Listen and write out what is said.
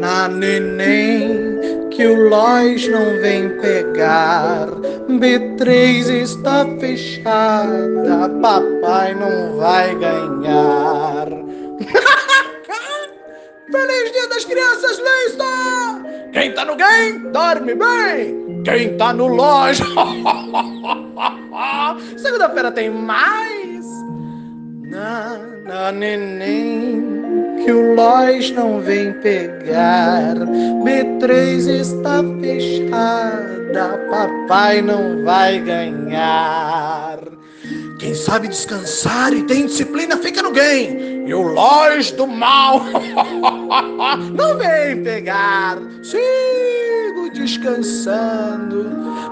na neném que o Lois não vem pegar. B3 está fechada, papai não vai ganhar. Feliz Dia das Crianças, Leista! Quem tá no game, dorme bem! Quem tá no loja? Segunda-feira tem mais! Na, na neném que o Lois não vem pegar. B3 está fechada, papai não vai ganhar. Quem sabe descansar e tem disciplina fica no game. E o Lois do mal não vem pegar. Sigo descansando.